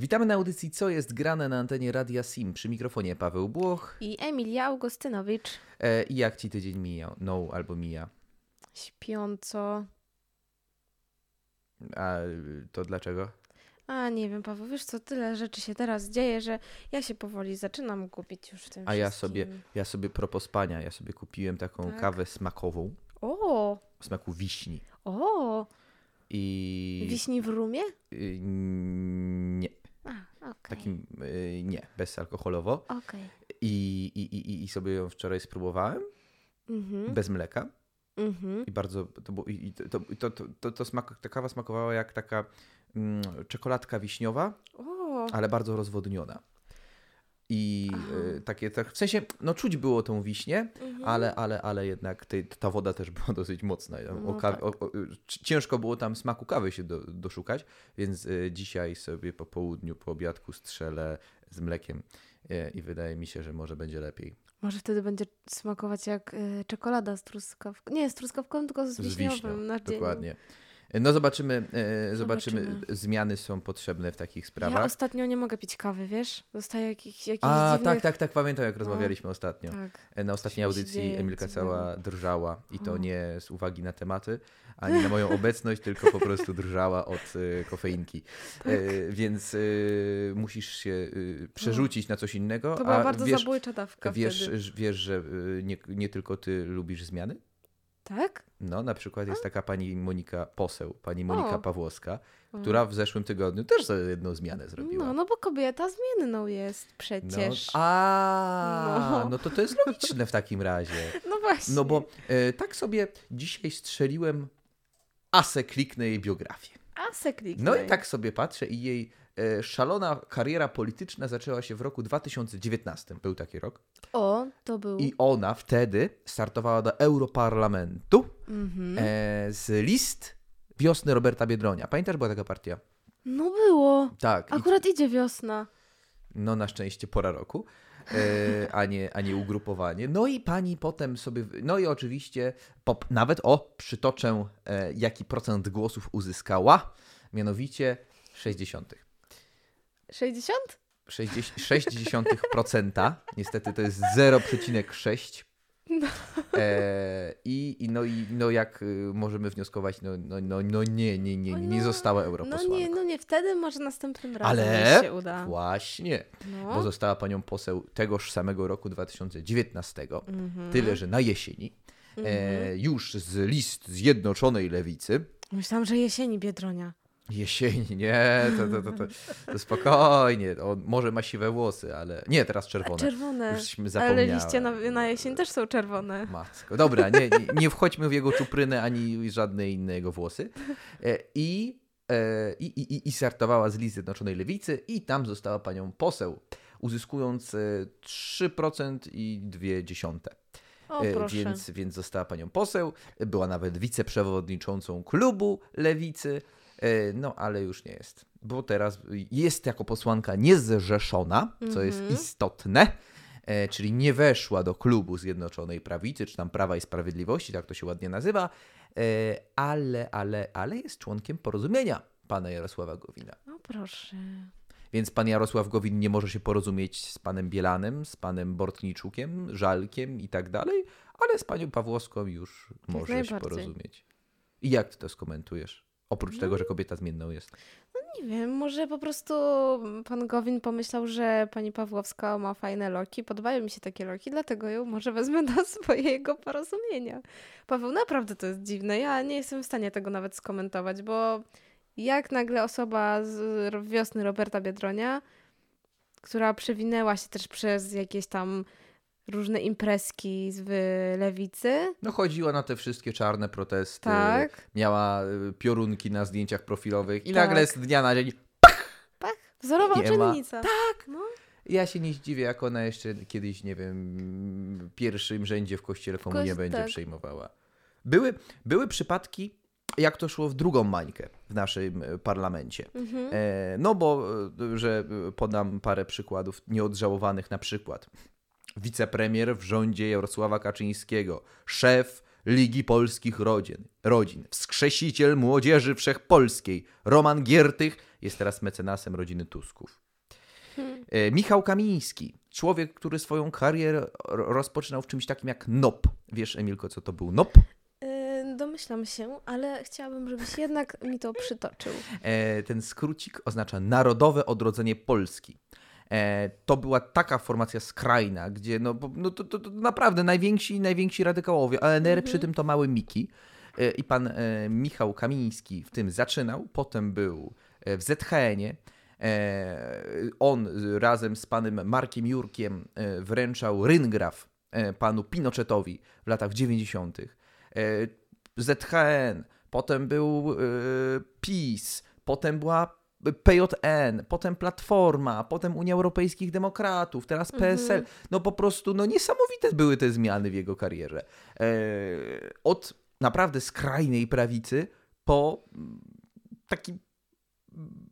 Witamy na audycji Co jest grane na antenie Radia Sim. Przy mikrofonie Paweł Błoch. I Emilia Augustynowicz. E, I jak ci tydzień mija? No albo mija. Śpiąco. A to dlaczego? A nie wiem, Paweł, wiesz co, tyle rzeczy się teraz dzieje, że ja się powoli zaczynam gubić już w tym A ja sobie, ja sobie propos spania, ja sobie kupiłem taką Tak? kawę smakową, O, o smaku wiśni. o, I... wiśni w rumie? Y, Nie, A, okej, takim y, nie, bezalkoholowo. okej. I, i, i, I sobie ją wczoraj spróbowałem, Mhm, bez mleka. mhm. I bardzo, to, było, i to, to, to, to, to smak, ta kawa smakowała jak taka mm, czekoladka wiśniowa, O, ale bardzo rozwodniona. I y, takie, tak, w sensie, no czuć było tą wiśnię, mhm. ale, ale, ale jednak tej, ta woda też była dosyć mocna. O, No kawie, tak. o, o, ciężko było tam smaku kawy się do, doszukać, więc y, dzisiaj sobie po południu, po obiadku strzelę z mlekiem y, i wydaje mi się, że może będzie lepiej. Może wtedy będzie smakować jak y, czekolada z truskawką. Nie, z truskawką, tylko z Z wiśniowym wiśnią, nadzieniem. dokładnie. No zobaczymy, e, zobaczymy. Zobaczymy. Zmiany są potrzebne w takich Ja sprawach. ostatnio nie mogę pić kawy, wiesz? Dostaję jakichś, jakichś A, dziwnych... tak, tak, tak, pamiętam jak No. rozmawialiśmy ostatnio. tak. E, Na ostatniej audycji Emilka cała drżała i to nie z uwagi na tematy, ani na moją obecność, tylko po prostu drżała od e, kofeinki. Tak. Więc musisz się przerzucić na coś innego. To była bardzo wiesz, zabójcza dawka wiesz, wtedy. wiesz, że nie, nie tylko ty lubisz zmiany? Tak? No, na przykład jest taka pani Monika Poseł, pani Monika O. Pawłowska, która w zeszłym tygodniu też jedną zmianę zrobiła. No, no bo kobieta zmienną jest No, przecież. A, No. no to to jest logiczne w takim razie. No właśnie. No bo e, tak sobie dzisiaj strzeliłem asę kliknę jej biografię. A se kliknij. No i tak sobie patrzę i jej szalona kariera polityczna zaczęła się w roku 2019. Był taki rok. O, to był. I ona wtedy startowała do Europarlamentu Mhm. e, z list wiosny Roberta Biedronia. Pamiętasz, była taka partia? No było. Tak. i- Akurat idzie wiosna. No na szczęście pora roku, e, a, nie, a nie ugrupowanie. No i pani potem sobie, no i oczywiście pop, nawet o, przytoczę e, jaki procent głosów uzyskała, mianowicie 60. 60? 0,6%, niestety to jest 0,6. E, i, I no i no jak y, możemy wnioskować, no, no, no, no nie, nie, nie, nie No, została No europosłanką. nie, no nie, wtedy może następnym razem Ale się uda. właśnie, No. bo została panią poseł tegoż samego roku 2019. Mhm. Tyle, że na jesieni e, już z list Zjednoczonej Lewicy. Myślałam, że jesieni Biedronia. Jesieni, nie, to, to, to, to, spokojnie. On może ma siwe włosy, ale nie, teraz czerwone. Czerwone. Ale liście na, na jesień też są czerwone. Matko. Dobra, nie, nie, wchodźmy w jego czuprynę ani żadne inne jego włosy. E, I, e, i, i, I startowała z list Zjednoczonej Lewicy i tam została panią poseł, uzyskując e, 3% i 2 O, E, proszę. Więc, więc została panią poseł, była nawet wiceprzewodniczącą klubu lewicy, e, no ale już nie jest, bo teraz jest jako posłanka niezrzeszona, co jest Mhm. istotne, e, czyli nie weszła do klubu Zjednoczonej Prawicy, czy tam Prawa i Sprawiedliwości, tak to się ładnie nazywa, e, ale, ale, ale jest członkiem porozumienia pana Jarosława Gowina. O, proszę. Więc pan Jarosław Gowin nie może się porozumieć z panem Bielanem, z panem Bortniczukiem, Żalkiem i tak dalej, ale z panią Pawłowską już może się porozumieć. I jak ty to skomentujesz? Oprócz No. tego, że kobieta zmienną jest. Nie wiem, może po prostu pan Gowin pomyślał, że pani Pawłowska ma fajne loki, podobają mi się takie loki, dlatego ją może wezmę do swojego porozumienia. Paweł, naprawdę to jest dziwne. Ja nie jestem w stanie tego nawet skomentować, bo jak nagle osoba z wiosny Roberta Biedronia, która przewinęła się też przez jakieś tam różne imprezki z lewicy, No chodziła na te wszystkie czarne protesty, tak, miała y, piorunki na zdjęciach profilowych i Tak. nagle z dnia na dzień wzorowa Nie ma. uczennica. Tak! No. Ja się nie zdziwię, jak ona jeszcze kiedyś, nie wiem, w pierwszym rzędzie w kościele komunię kości- będzie tak. przejmowała. Były, były przypadki, jak to szło w drugą mańkę w naszym e, parlamencie. Mhm. E, no bo, e, że podam parę przykładów nieodżałowanych na przykład. Wicepremier w rządzie Jarosława Kaczyńskiego, szef Ligi Polskich Rodzin, rodzin wskrzesiciel młodzieży wszechpolskiej, Roman Giertych jest teraz mecenasem rodziny Tusków. E, Michał Kamiński, człowiek, który swoją karierę ro- rozpoczynał w czymś takim jak NOP. Wiesz, Emilko, co to był NOP? Yy, domyślam się, ale chciałabym, żebyś jednak mi to przytoczył. E, ten skrócik oznacza Narodowe Odrodzenie Polski. E, to była taka formacja skrajna, gdzie no, no to, to, to naprawdę najwięksi, najwięksi radykałowie, a NR przy tym to mały Miki. E, I pan e, Michał Kamiński w tym zaczynał, potem był w ZHN-ie. On razem z panem Markiem Jurkiem wręczał ryngraf panu Pinochetowi w latach 90. E, ZHN, potem był PiS, potem była PJN, potem Platforma, potem Unia Europejskich Demokratów, teraz PSL. No po prostu, no niesamowite były te zmiany w jego karierze. E, od naprawdę skrajnej prawicy po mm, taki mm,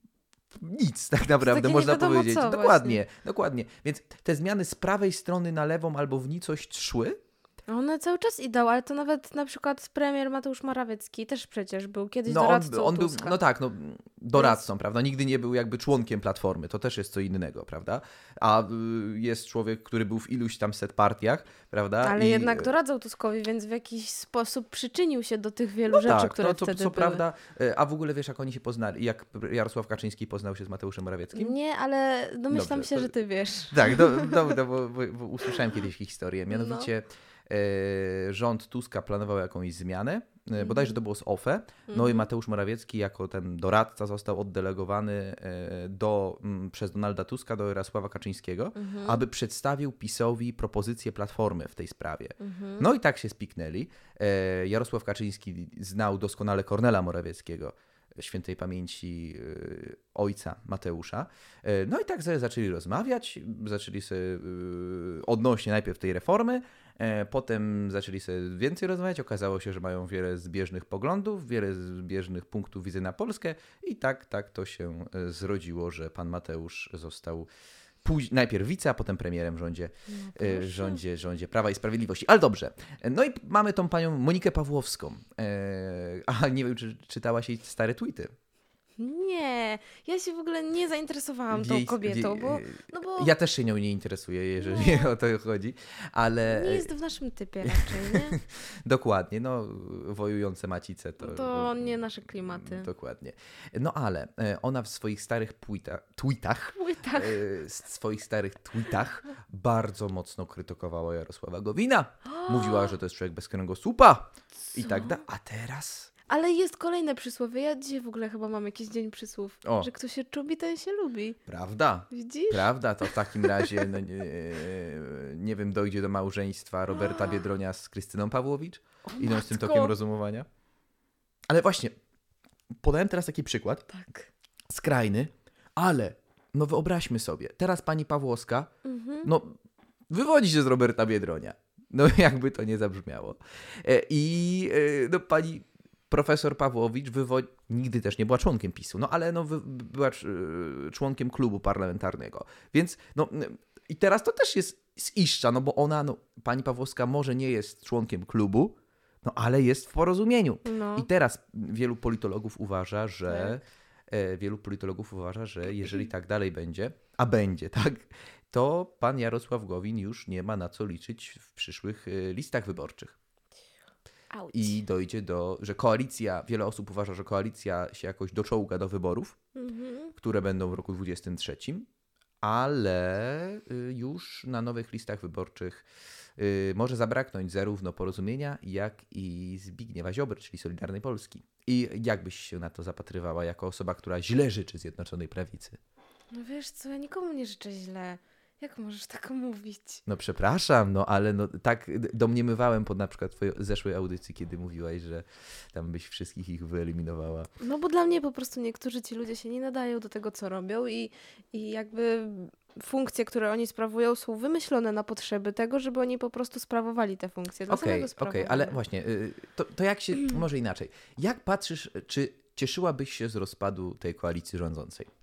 nic tak naprawdę można powiedzieć. dokładnie, dokładnie. Więc te zmiany z prawej strony na lewą albo w nicość szły, One cały czas idą, ale to nawet na przykład premier Mateusz Morawiecki też przecież był kiedyś No on, doradcą on był, Tuska. no tak, no doradcą, prawda? Nigdy nie był jakby członkiem Platformy, to też jest co innego, prawda? A y, jest człowiek, który był w iluś tam set partiach, prawda? Ale I, jednak doradzał Tuskowi, więc w jakiś sposób przyczynił się do tych wielu no rzeczy, tak, które no to wtedy co były. prawda, y, a w ogóle wiesz, jak oni się poznali, jak Jarosław Kaczyński poznał się z Mateuszem Morawieckim? Nie, ale domyślam Dobrze, się, to- że ty wiesz. Tak, do, do, do, bo, bo, bo usłyszałem kiedyś historię. No. Mianowicie e, rząd Tuska planował jakąś zmianę, e, bodajże to było z OFE, no i Mhm. Mateusz Morawiecki jako ten doradca został oddelegowany e, do, przez Donalda Tuska do Jarosława Kaczyńskiego, Mhm. aby przedstawił PiSowi propozycję Platformy w tej sprawie. Mhm. No i tak się spiknęli. E, Jarosław Kaczyński znał doskonale Kornela Morawieckiego, świętej pamięci e, ojca Mateusza. E, No i tak sobie zaczęli rozmawiać, zaczęli sobie e, odnośnie najpierw tej reformy, e, potem zaczęli sobie więcej rozmawiać. Okazało się, że mają wiele zbieżnych poglądów, wiele zbieżnych punktów widzenia na Polskę i tak, tak to się e, zrodziło, że pan Mateusz został najpierw wice, a potem premierem w rządzie, No e, proszę. rządzie, rządzie Prawa i Sprawiedliwości. Ale dobrze. No i mamy tą panią Monikę Pawłowską. E, a nie wiem, czy czytałaś jej stare tweety. Nie, ja się w ogóle nie zainteresowałam tą kobietą, bo, no bo Ja też się nią nie interesuję, jeżeli o to chodzi, ale nie jest w naszym typie raczej, nie? dokładnie, no wojujące macice to... To nie nasze klimaty. Dokładnie. No ale e, ona w swoich starych tweeta, tweetach, Płytach. e, swoich starych tweetach bardzo mocno krytykowała Jarosława Gowina. Mówiła, że to jest człowiek bez kręgosłupa i tak dalej. A teraz... Ale jest kolejne przysłowie. Ja dzisiaj w ogóle chyba mam jakiś dzień przysłów. O. Że kto się czubi, ten się lubi. Prawda? Widzisz? Prawda, to w takim razie, no, nie, nie wiem, dojdzie do małżeństwa Roberta Biedronia z Krystyną Pawłowicz? Idą z tym tokiem rozumowania? Ale właśnie, podałem teraz taki przykład, Tak. skrajny, ale no wyobraźmy sobie, teraz pani Pawłowska, Mhm. no wywodzi się z Roberta Biedronia. No jakby to nie zabrzmiało. E, I e, no pani profesor Pawłowicz wywodzi, nigdy też nie była członkiem PiSu, no ale no była e, członkiem klubu parlamentarnego. Więc no i teraz to też jest z iszcza, no bo ona, no pani Pawłowska może nie jest członkiem klubu, no ale jest w porozumieniu. No. I teraz wielu politologów uważa, że e, wielu politologów uważa, że jeżeli tak dalej będzie, a będzie, tak, to pan Jarosław Gowin już nie ma na co liczyć w przyszłych e, listach wyborczych. Auć. I dojdzie do, że koalicja, wiele osób uważa, że koalicja się jakoś doczołga do wyborów, Mhm. które będą w roku 23, ale y, już na nowych listach wyborczych y, może zabraknąć zarówno porozumienia, jak i Zbigniewa Ziobry, czyli Solidarnej Polski. I jak byś się na to zapatrywała jako osoba, która źle życzy Zjednoczonej Prawicy? No wiesz co, ja nikomu nie życzę źle. Jak możesz tak mówić? No przepraszam, no ale no, tak domniemywałem po na przykład twojej zeszłej audycji, kiedy mówiłaś, że tam byś wszystkich ich wyeliminowała. No bo dla mnie po prostu niektórzy ci ludzie się nie nadają do tego, co robią i, i jakby funkcje, które oni sprawują są wymyślone na potrzeby tego, żeby oni po prostu sprawowali te funkcje. Okej, okej, sprawowania. ale właśnie, y, to, to jak się, może inaczej. Jak patrzysz, czy cieszyłabyś się z rozpadu tej koalicji rządzącej?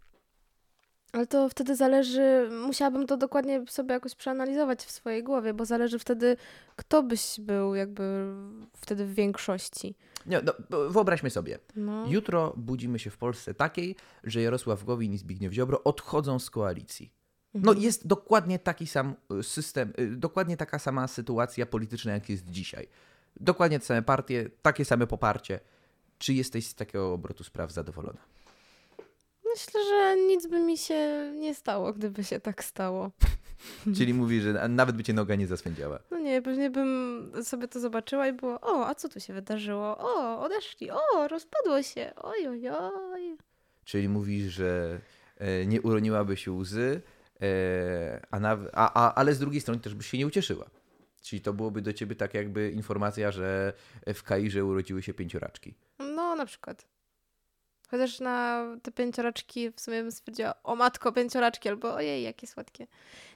Ale to wtedy zależy, musiałabym to dokładnie sobie jakoś przeanalizować w swojej głowie, bo zależy wtedy, kto byś był jakby wtedy w większości. Nie, no, wyobraźmy sobie. No. Jutro budzimy się w Polsce takiej, że Jarosław Gowin i Zbigniew Ziobro odchodzą z koalicji. No Mhm. jest dokładnie taki sam y, system, y, dokładnie taka sama sytuacja polityczna, jak jest dzisiaj. Dokładnie te same partie, takie same poparcie. Czy jesteś z takiego obrotu spraw zadowolona? Myślę, że nic by mi się nie stało, gdyby się tak stało. Czyli mówi, że nawet by cię noga nie zaswędziała. No nie, pewnie bym sobie to zobaczyła i było, o, a co tu się wydarzyło? O, odeszli, o, rozpadło się, oj, oj, oj. Czyli mówisz, że e, nie uroniłaby się łzy, e, a, naw- a, a, ale z drugiej strony też byś się nie ucieszyła. Czyli to byłoby do ciebie tak jakby informacja, że w Kairze urodziły się pięcioraczki. No, na przykład. Chociaż na te pięcioraczki w sumie bym stwierdziła, o matko, pięcioraczki, albo ojej, jakie słodkie.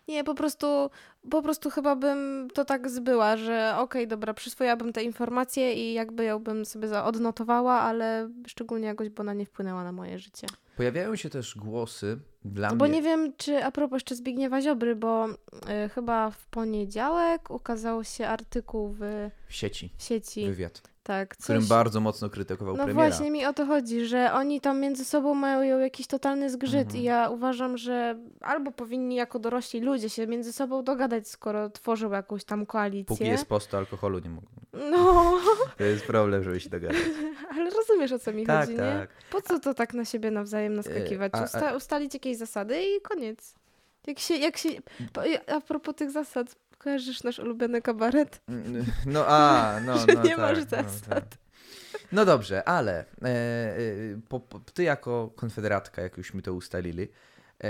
Nie, po prostu, po prostu chyba bym to tak zbyła, że okej, dobra, przyswoiłabym te informacje i jakby ją bym sobie odnotowała, ale szczególnie jakoś, bo ona nie wpłynęła na moje życie. Pojawiają się też głosy dla No Bo mnie. nie wiem, czy a propos jeszcze Zbigniewa Ziobry, bo y, chyba w poniedziałek ukazał się artykuł w w sieci, sieci. wywiad, Tak, w którym coś- bardzo mocno krytykował No premiera. właśnie mi o to chodzi, że oni tam między sobą mają jakiś totalny zgrzyt Mhm. i ja uważam, że albo powinni jako dorośli ludzie się między sobą dogadać, skoro tworzą jakąś tam koalicję. Póki jest post, to alkoholu nie mogą. No, To jest problem, żeby się dogadać. ale rozumiesz o co mi tak, chodzi, nie? tak. Po co to tak na siebie nawzajem naskakiwać? a- a- Usta- ustalić jakieś zasady i koniec. Jak się, jak się... A propos tych zasad, kojarzysz nasz ulubiony kabaret? No a, no, Że no nie tak, masz no, zasad. tak. No dobrze, ale e, e, po, po, ty jako konfederatka, jak jużśmy to ustalili, e,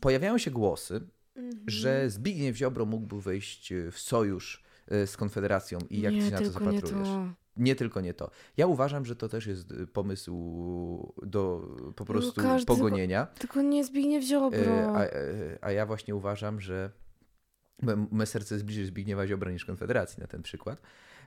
pojawiają się głosy, Mhm. że Zbigniew Ziobro mógłby wejść w sojusz e, z Konfederacją i jak ty nie, się na to tylko nie zapatrujesz? to. Nie tylko nie to. Ja uważam, że to też jest pomysł do po prostu każdy pogonienia. Tylko nie Zbigniew E, Ziobro. A, a ja właśnie uważam, że me- serce jest bliżej Zbigniewa Ziobro niż Konfederacji na ten przykład.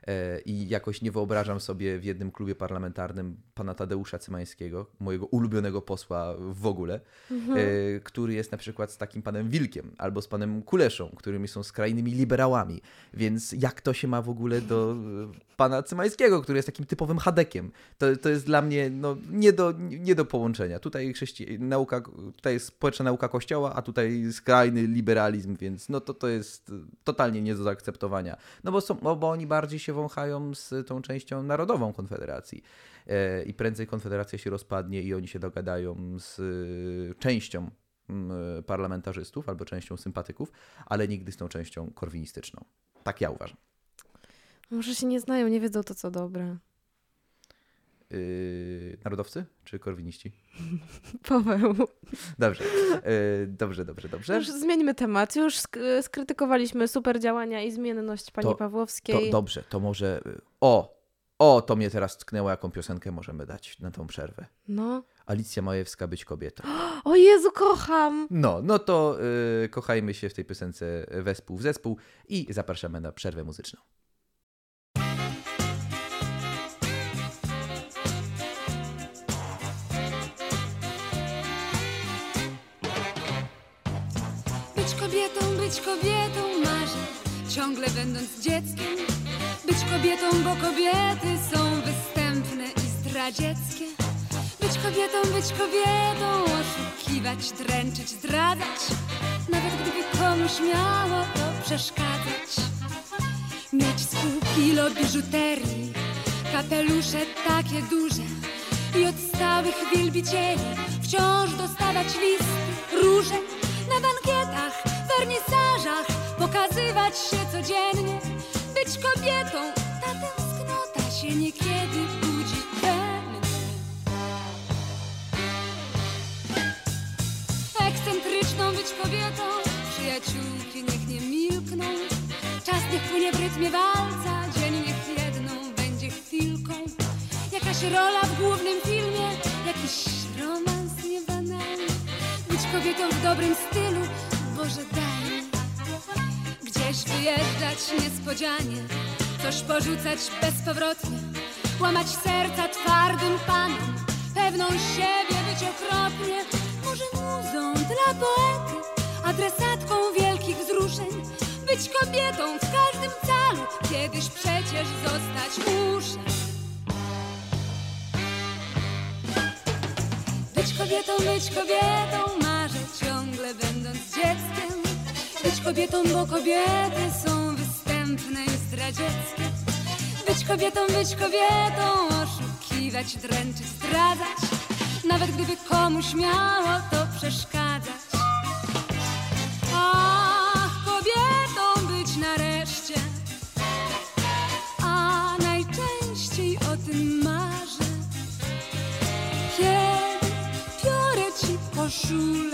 E, I jakoś nie wyobrażam sobie w jednym klubie parlamentarnym pana Tadeusza Cymańskiego, mojego ulubionego posła w ogóle, Mhm. e, który jest na przykład z takim panem Wilkiem albo z panem Kuleszą, którymi są skrajnymi liberałami. Więc jak to się ma w ogóle do e, pana Cymańskiego, który jest takim typowym hadekiem? To, to jest dla mnie no, nie, do, nie do połączenia. Tutaj, chrześci... nauka, tutaj jest społeczna nauka kościoła, a tutaj skrajny liberalizm, więc no to, to jest totalnie nie do zaakceptowania. No bo, są, bo oni bardziej się wąchają z tą częścią narodową Konfederacji. E, I prędzej Konfederacja się rozpadnie i oni się dogadają z e, częścią mm, parlamentarzystów albo częścią sympatyków, ale nigdy z tą częścią korwinistyczną. Tak ja uważam. Może się nie znają, nie wiedzą to co dobre. Yy, narodowcy czy korwiniści? Paweł. Dobrze, yy, dobrze, dobrze, dobrze. Już zmieńmy temat. Już sk- skrytykowaliśmy super działania i zmienność pani To- Pawłowskiej. To dobrze, to może. y, O! O, to mnie teraz tknęło, jaką piosenkę możemy dać na tą przerwę. No. Alicja Majewska być kobietą. O Jezu, kocham! No, no to y, kochajmy się w tej piosence wespół w zespół i zapraszamy na przerwę muzyczną. Ciągle będąc dzieckiem. Być kobietą, bo kobiety są występne i zdradzieckie. Być kobietą, być kobietą, oszukiwać, dręczyć, zdradzać. Nawet gdyby komuś miało to przeszkadzać. Mieć z pół kilo biżuterii, kapelusze takie duże i od stałych wielbicieli wciąż dostawać listy, róże na bankietach, wernisażach, pokazywać się codziennie. Być kobietą, ta tęsknota się niekiedy budzi we mnie. Ekscentryczną być kobietą, przyjaciółki niech nie milkną. Czas niech płynie w rytmie walca, dzień niech jedną będzie chwilką. Jakaś rola w głównym filmie, jakiś romans niebanalny. Być kobietą w dobrym stylu, Boże daj. Gdzieś wyjeżdżać niespodzianie, coś porzucać bezpowrotnie. Łamać serca twardym panom, pewną siebie być okropnie. Może dla poety, adresatką wielkich wzruszeń. Być kobietą w każdym calu, kiedyś przecież zostać muszę. Być kobietą, być kobietą, dzieckiem. Być kobietą, bo kobiety są występne i zdradzieckie. Być kobietą, być kobietą, oszukiwać, dręczyć, zdradzać. Nawet gdyby komuś miało to przeszkadzać. Ach, kobietą być nareszcie. A najczęściej o tym marzę. Kiedy biorę ci koszulę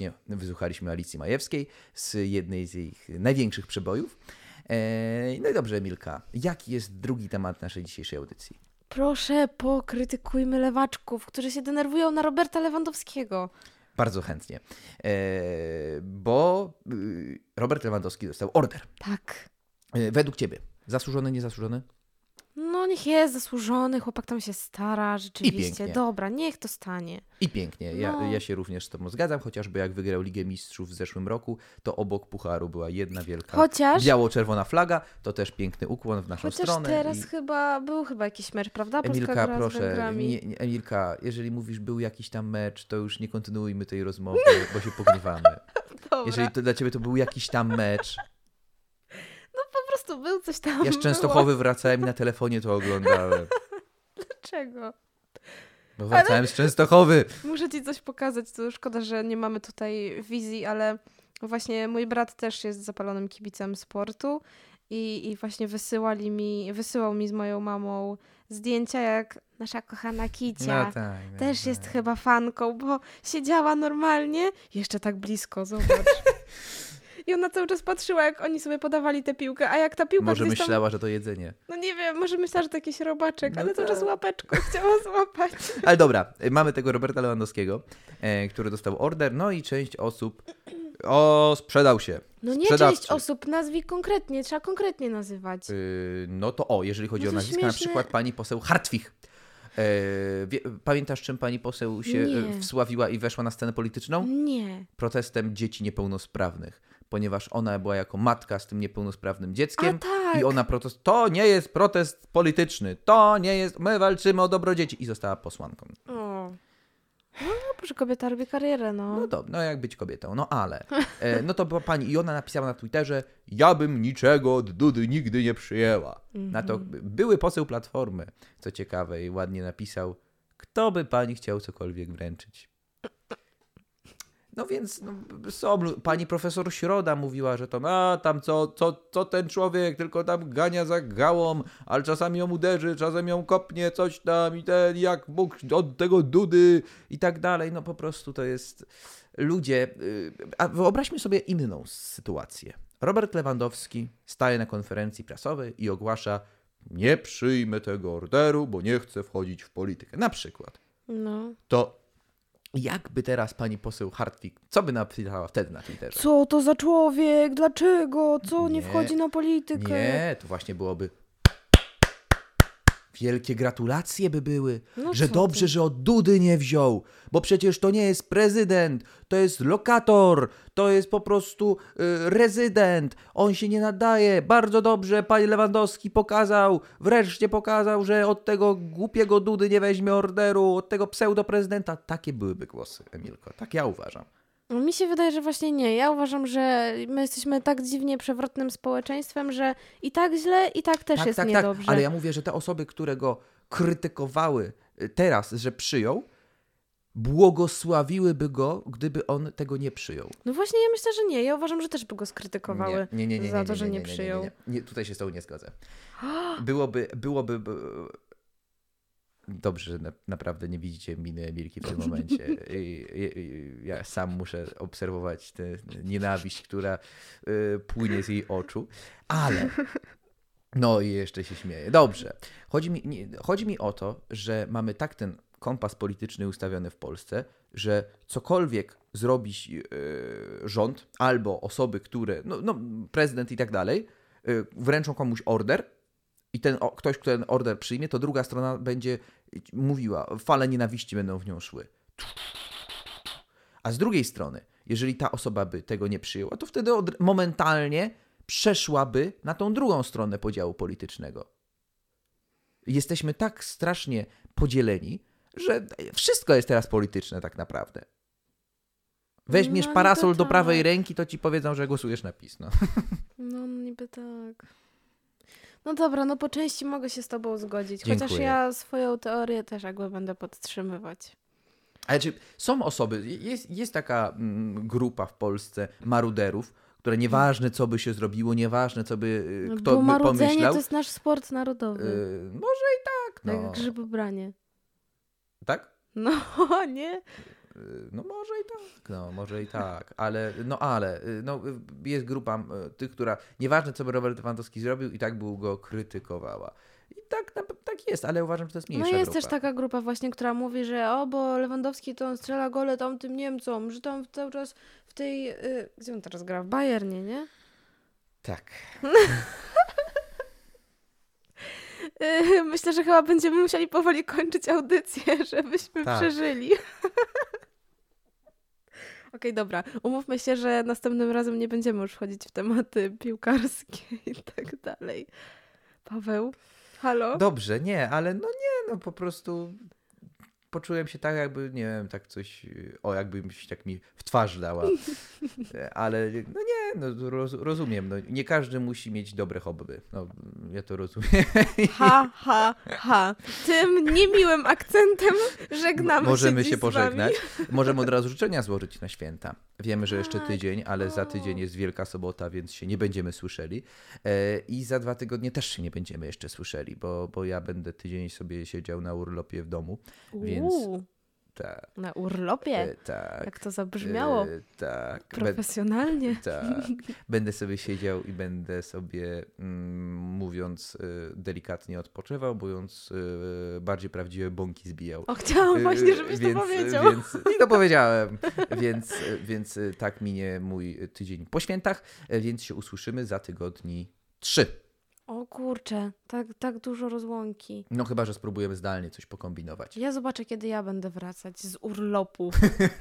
Właśnie wysłuchaliśmy Alicji Majewskiej z jednej z ich największych przebojów. E, No i dobrze, Emilka, jaki jest drugi temat naszej dzisiejszej audycji? Proszę, pokrytykujmy lewaczków, którzy się denerwują na Roberta Lewandowskiego. Bardzo chętnie. E, Bo y, Robert Lewandowski dostał order. Tak. E, Według ciebie zasłużony, niezasłużony? No niech jest zasłużony, chłopak tam się stara, rzeczywiście. Dobra, niech to stanie. I pięknie. Ja, No. ja się również z tobą zgadzam, chociażby jak wygrał Ligę Mistrzów w zeszłym roku, to obok pucharu była jedna wielka Chociaż- biało-czerwona flaga. To też piękny ukłon w naszą Chociaż stronę. teraz i... chyba był chyba jakiś mecz, prawda? Polska Emilka, proszę, nie, nie, Emilka, jeżeli mówisz, był jakiś tam mecz, to już nie kontynuujmy tej rozmowy, bo się pogniewamy. Jeżeli to dla ciebie to był jakiś tam mecz, po prostu był coś tam. ja z Częstochowy wracałem i na telefonie to oglądałem. Było. Dlaczego? Bo wracałem z Częstochowy. Muszę ci coś pokazać, to szkoda, że nie mamy tutaj wizji, ale właśnie mój brat też jest zapalonym kibicem sportu i, i właśnie wysyłali mi, wysyłał mi z moją mamą zdjęcia, jak nasza kochana Kicia. No tak. Też tak. jest chyba fanką, bo siedziała normalnie, jeszcze tak blisko, zobacz. I ona cały czas patrzyła, jak oni sobie podawali tę piłkę, a jak ta piłka Może gdzieś tam... myślała, że to jedzenie. No nie wiem, może myślała, że to jakiś robaczek, No ale cały czas tak. łapeczką chciała złapać. Ale dobra, mamy tego Roberta Lewandowskiego, e, który dostał order, no i część osób o, sprzedał się. No nie część osób, nazwij konkretnie, trzeba konkretnie nazywać. Y, No to o, jeżeli chodzi No o nazwiska, na śmieszne. przykład pani poseł Hartwig. E, wie, pamiętasz, czym pani poseł się Nie. e, wsławiła i weszła na scenę polityczną? Nie. Protestem dzieci niepełnosprawnych, ponieważ ona była jako matka z tym niepełnosprawnym dzieckiem. Tak. I ona protest. To nie jest protest polityczny. To nie jest. My walczymy o dobro dzieci. I została posłanką. O. No dobrze, kobieta robi karierę, no. No dobrze, no jak być kobietą. No ale. E, no to była pani. I ona napisała na Twitterze: Ja bym niczego od Dudy nigdy nie przyjęła. Na to były poseł Platformy. Co ciekawe, i ładnie napisał: Kto by pani chciał cokolwiek wręczyć? No więc no, są, pani profesor Środa mówiła, że to a tam co, co, co ten człowiek tylko tam gania za gałą, ale czasami ją uderzy, czasem ją kopnie, coś tam i ten jak Bóg od tego dudy i tak dalej. No po prostu to jest ludzie. y, A wyobraźmy sobie inną sytuację. Robert Lewandowski staje na konferencji prasowej i ogłasza: Nie przyjmę tego orderu, bo nie chcę wchodzić w politykę. Na przykład no. to jakby teraz pani poseł Hartwig, co by napisała wtedy na Twitterze? Co to za człowiek? Dlaczego? Co nie, Nie. wchodzi na politykę? Nie, to właśnie byłoby wielkie gratulacje by były, No że dobrze, ty. że od Dudy nie wziął, bo przecież to nie jest prezydent, to jest lokator, to jest po prostu y, rezydent, on się nie nadaje, bardzo dobrze panie Lewandowski pokazał, wreszcie pokazał, że od tego głupiego Dudy nie weźmie orderu, od tego pseudoprezydenta, takie byłyby głosy, Emilko, tak ja uważam. No, Mi się wydaje, że właśnie nie. Ja uważam, że my jesteśmy tak dziwnie przewrotnym społeczeństwem, że i tak źle, i tak też tak, jest tak, niedobrze. tak, ale ja mówię, że te osoby, które go krytykowały y, teraz, że przyjął, błogosławiłyby go, gdyby on tego nie przyjął. No właśnie, ja myślę, że nie. Ja uważam, że też by go skrytykowały nie, nie, nie, nie, za to, że nie, nie nie, nie, przyjął. Nie, nie. Tutaj się z tobą nie zgodzę. Byłoby, byłoby... Dobrze, że na, naprawdę nie widzicie miny Emilki w tym momencie. I, i, i, ja sam muszę obserwować tę nienawiść, która y, płynie z jej oczu. Ale. No i jeszcze się śmieję. Dobrze. Chodzi mi, nie, chodzi mi o to, że mamy tak ten kompas polityczny ustawiony w Polsce, że cokolwiek zrobi yy, rząd albo osoby, które, no, no prezydent i tak dalej, yy, wręczą komuś order i ten o, ktoś, kto ten order przyjmie, to druga strona będzie mówiła, fale nienawiści będą w nią szły. A z drugiej strony, jeżeli ta osoba by tego nie przyjęła, to wtedy od, momentalnie przeszłaby na tą drugą stronę podziału politycznego. Jesteśmy tak strasznie podzieleni, że wszystko jest teraz polityczne tak naprawdę. Weźmiesz No, parasol niby do prawej tak. ręki, to ci powiedzą, że głosujesz na PiS. No. No niby tak. No dobra, no po części mogę się z tobą zgodzić. Chociaż Dziękuję. ja swoją teorię też jakby będę podtrzymywać. Ale czy są osoby, jest, jest taka mm, grupa w Polsce maruderów, które nieważne co by się zrobiło, nieważne co by y, kto No Bo by marudzenie pomyślał. to jest nasz sport narodowy. y, może i tak, Tak no. jak grzybobranie. Tak? No, nie? Y, No może i tak, no może i tak, ale no ale y, no, y, jest grupa tych, która nieważne co by Robert Lewandowski zrobił i tak by go krytykowała. I tak, tak jest, ale uważam, że to jest No mniejsza jest grupa. też taka grupa właśnie, która mówi, że o, bo Lewandowski to on strzela gole tamtym Niemcom, że tam cały czas w tej... Gdzie on teraz gra? W Bayernie, nie? Tak. Myślę, że chyba będziemy musieli powoli kończyć audycję, żebyśmy Tak. przeżyli. Okej, dobra. Umówmy się, że następnym razem nie będziemy już wchodzić w tematy piłkarskie i tak dalej. Paweł? Halo? Dobrze, nie, ale no nie, no po prostu poczułem się tak, jakby, nie wiem, tak coś, o, jakbyś tak mi w twarz dała. Ale no nie, no roz, rozumiem, no nie każdy musi mieć dobre hobby. No, ja to rozumiem. Ha, ha, ha. Tym niemiłym akcentem żegnamy Możemy się, się pożegnać. Możemy od razu życzenia złożyć na święta. Wiemy, że jeszcze Tak. tydzień, ale za tydzień jest Wielka Sobota, więc się nie będziemy słyszeli. E, I za dwa tygodnie też się nie będziemy jeszcze słyszeli, bo, bo ja będę tydzień sobie siedział na urlopie w domu. Więc Uuu, tak. na urlopie. E, tak. Jak to zabrzmiało. E, tak. Profesjonalnie. tak. Będę sobie siedział i będę sobie, mm, mówiąc e, delikatnie, odpoczywał, mówiąc bardziej prawdziwe bąki zbijał. O, chciałam właśnie, żebyś więc, to powiedział. Więc, I to powiedziałem. Więc, więc tak minie mój tydzień po świętach, więc się usłyszymy za tygodni trzy. O kurczę, tak, tak dużo rozłąki. No chyba, że spróbujemy zdalnie coś pokombinować. Ja zobaczę, kiedy ja będę wracać z urlopu.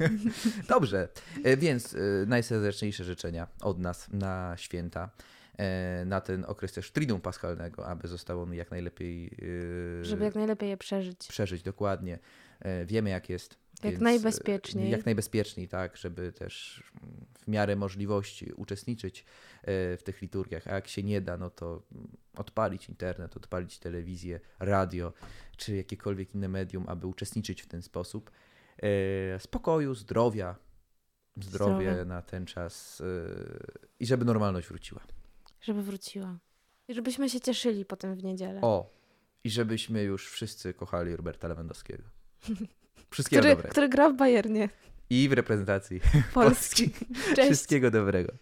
Dobrze, e, więc e, najserdeczniejsze życzenia od nas na święta, e, na ten okres też Triduum Paschalnego, aby zostało on jak najlepiej Żeby jak najlepiej je przeżyć. przeżyć dokładnie. Wiemy jak jest. Jak więc, najbezpieczniej. Jak najbezpieczniej, tak, żeby też w miarę możliwości uczestniczyć e, w tych liturgiach, a jak się nie da, no to odpalić internet, odpalić telewizję, radio, czy jakiekolwiek inne medium, aby uczestniczyć w ten sposób. E, Spokoju, zdrowia, zdrowie na ten czas e, i żeby normalność wróciła. Żeby wróciła. I żebyśmy się cieszyli potem w niedzielę. O, i żebyśmy już wszyscy kochali Roberta Lewandowskiego. Wszystkiego który, dobrego. który gra w Bayernie I w reprezentacji Polski. Cześć. Wszystkiego dobrego.